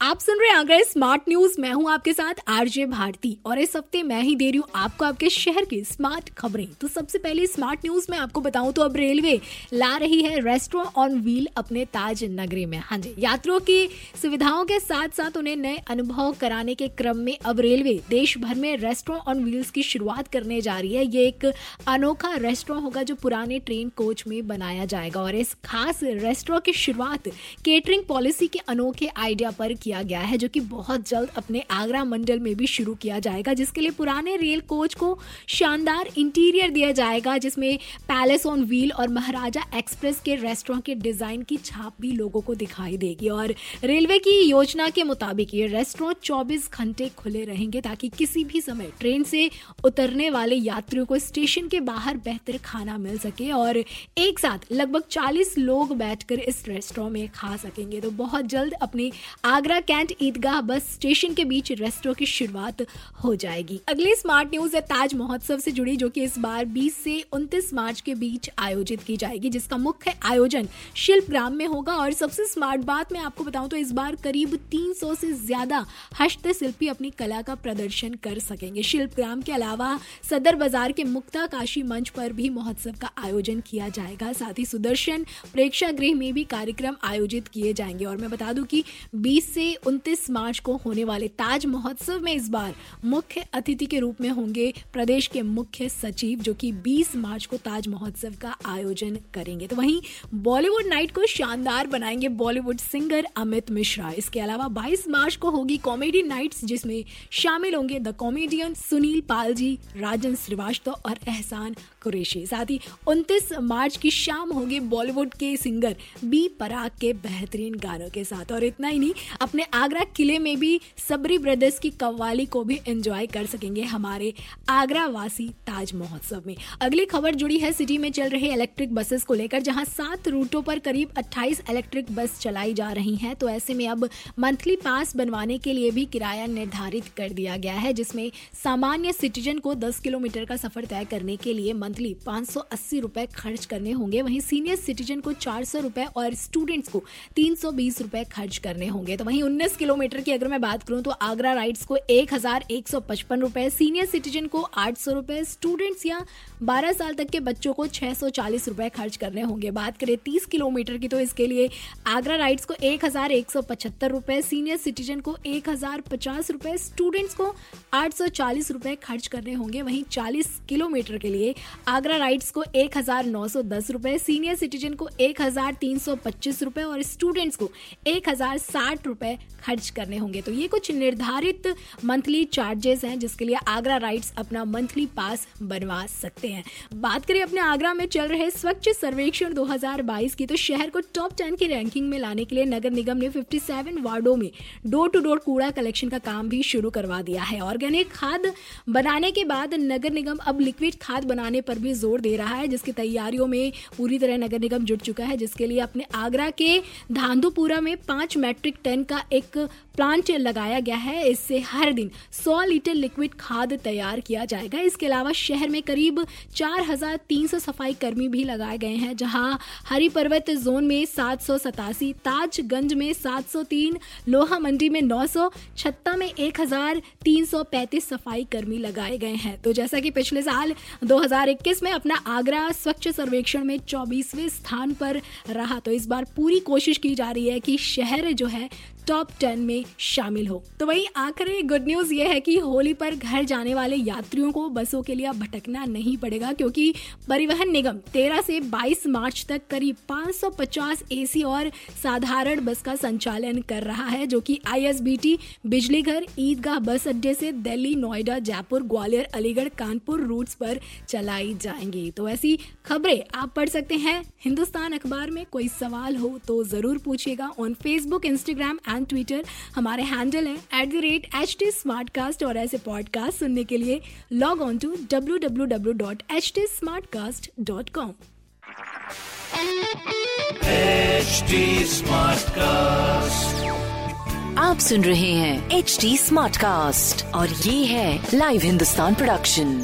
आप सुन रहे हैं आगरा स्मार्ट न्यूज़ मैं हूँ आपके साथ आरजे भारती और इस हफ़्ते मैं ही दे रही हूँ आपको आपके शहर की स्मार्ट खबरें। तो सबसे पहले स्मार्ट न्यूज़ में आपको बताऊँ तो अब रेलवे ला रही है रेस्टोरेंट ऑन व्हील अपने ताज नगरी में। हाँ जी, यात्रियों की सुविधाओं के साथ साथ उन्हें नए अनुभव कराने के क्रम में अब रेलवे देश भर में रेस्टोरेंट ऑन व्हील्स की शुरुआत करने जा रही है। ये एक अनोखा रेस्टोरेंट होगा जो पुराने ट्रेन कोच में बनाया जाएगा और इस खास रेस्टोरेंट की शुरुआत केटरिंग पॉलिसी के अनोखे आइडिया पर किया किया गया है, जो कि बहुत जल्द अपने आगरा मंडल में भी शुरू किया जाएगा, जिसके लिए पुराने रेल कोच को शानदार इंटीरियर दिया जाएगा, जिसमें पैलेस ऑन व्हील और महाराजा एक्सप्रेस के रेस्टोरेंट के डिज़ाइन की छाप भी लोगों को दिखाई देगी। और रेलवे की योजना के मुताबिक ये रेस्टोरेंट 24 घंटे खुले रहेंगे, ताकि किसी भी समय ट्रेन से उतरने वाले यात्रियों को स्टेशन के बाहर बेहतर खाना मिल सके और एक साथ लगभग 40 लोग बैठकर इस रेस्टोरेंट में खा सकेंगे। तो बहुत जल्द अपने आगरा कैंट ईदगाह बस स्टेशन के बीच रेस्टोरेंट की शुरुआत हो जाएगी। अगली स्मार्ट न्यूज़ है ताज महोत्सव से जुड़ी, जो कि इस बार 20 से 29 मार्च के बीच आयोजित की जाएगी, जिसका मुख्य आयोजन शिल्प ग्राम में होगा। और सबसे स्मार्ट बात मैं आपको बताऊँ तो इस बार करीब 300 से ज़्यादा हस्तशिल्पी अपनी कला का प्रदर्शन कर सकेंगे। शिल्प ग्राम के अलावा सदर बाज़ार के मुक्ता काशी मंच पर भी महोत्सव का आयोजन किया जाएगा। साथ ही सुदर्शन प्रेक्षागृह में भी कार्यक्रम आयोजित किए जाएँगे। और मैं बता दूँ कि 20 से 29 मार्च को होने वाले ताज महोत्सव में इस बार मुख्य अतिथि के रूप में होंगे प्रदेश के मुख्य सचिव, जो कि 20 मार्च को ताज महोत्सव का आयोजन करेंगे। तो वहीं बॉलीवुड नाइट को शानदार बनाएँगे बॉलीवुड सिंगर अमित मिश्रा। इसके अलावा 22 मार्च को होगी कॉमेडी नाइट्स, जिसमें शामिल होंगे द कॉमेडियन सुनील पाल जी, राजन श्रीवास्तव और एहसान कुरेशी। साथ ही 29 मार्च की शाम होगी बॉलीवुड के सिंगर बी पराग के बेहतरीन गानों के साथ। और इतना ही नहीं, अपने आगरा किले में भी सबरी ब्रदर्स की कव्वाली को भी एंजॉय कर सकेंगे हमारे आगरा वासी ताज महोत्सव में। अगली खबर जुड़ी है सिटी में चल रहे इलेक्ट्रिक बसेस को लेकर, जहाँ सात रूटों पर करीब 28 इलेक्ट्रिक बस चलाई जा रही हैं। तो ऐसे में अब मंथली पास बनवाने के लिए भी किराया निर्धारित कर दिया गया है, जिसमें सामान्य सिटीजन को 10 किलोमीटर का सफ़र तय करने के लिए मंथली पाँच सौ खर्च करने होंगे। वहीं सीनियर सिटीजन को चार सौ और स्टूडेंट्स को तीन सौ खर्च करने होंगे। तो वहीं उन्नीस किलोमीटर की अगर मैं बात करूँ तो आगरा राइड्स को एक हज़ार एक सौ पचपन रुपए, सीनियर सिटीजन को आठ सौ रुपए, स्टूडेंट्स या बारह साल तक के बच्चों को छह सौ चालीस रुपए खर्च करने होंगे। बात करें तीस किलोमीटर की तो इसके लिए आगरा राइड्स को एक हज़ार एक सौ पचहत्तर रुपए, सीनियर सिटीजन को एक हज़ार पचास रुपए, स्टूडेंट्स को आठ सौ चालीस रुपए खर्च करने होंगे वहीं चालीस किलोमीटर के लिए आगरा राइड्स को एक हज़ार नौ सौ दस रुपए, सीनियर सिटीजन को एक हज़ार तीन सौ पच्चीस रुपए और स्टूडेंट्स को एक हज़ार साठ रुपए खर्च करने होंगे। तो ये कुछ निर्धारित मंथली चार्जेस हैं जिसके लिए आगरा राइड्स अपना मंथली पास बनवा सकते हैं। बात करें अपने आगरा में चल रहे स्वच्छ सर्वेक्षण 2022 की तो शहर को टॉप टेन की रैंकिंग में लाने के लिए नगर निगम ने 57 वार्डो में डोर टू डोर कूड़ा कलेक्शन का काम भी शुरू करवा दिया है ऑर्गेनिक खाद बनाने के बाद नगर निगम अब लिक्विड खाद बनाने पर भी ज़ोर दे रहा है जिसकी तैयारियों में पूरी तरह नगर निगम जुट चुका है। जिसके लिए अपने आगरा के धांधुपुरा में पाँच मैट्रिक टन का एक प्लांट लगाया गया है। इससे हर दिन 100 लीटर लिक्विड खाद तैयार किया जाएगा। इसके अलावा शहर में करीब 4,300 सफ़ाई कर्मी भी लगाए गए हैं जहाँ हरी पर्वत जोन में सात सौ सतासी ताजगंज में 703 लोहा मंडी में 900 छत्ता में 1,335 सफ़ाई कर्मी लगाए गए हैं। तो जैसा कि पिछले साल 2021 में अपना आगरा स्वच्छ सर्वेक्षण में 24वें स्थान पर रहा तो इस बार पूरी कोशिश की जा रही है कि शहर जो है टॉप टेन में शामिल हो। तो वही आखिरी गुड न्यूज़ ये है कि होली पर घर जाने वाले यात्रियों को बसों के लिए भटकना नहीं पड़ेगा, क्योंकि परिवहन निगम 13 से 22 मार्च तक करीब 550 एसी और साधारण बस का संचालन कर रहा है, जो कि आईएसबीटी बिजली घर ईदगाह बस अड्डे से दिल्ली, नोएडा, जयपुर, ग्वालियर, अलीगढ़, कानपुर रूट्स पर चलाई जाएँगी। तो ऐसी खबरें आप पढ़ सकते हैं। हिंदुस्तान अखबार में कोई सवाल हो तो ज़रूर पूछिएगा on Facebook Instagram and Twitter हमारे हैंडल है at the rate H T Smart Cast और ऐसे पॉडकास्ट सुनने के लिए log on to W W W dot H T Smart Cast dot com आप सुन रहे हैं एच टी स्मार्ट कास्ट और ये है लाइव हिंदुस्तान प्रोडक्शन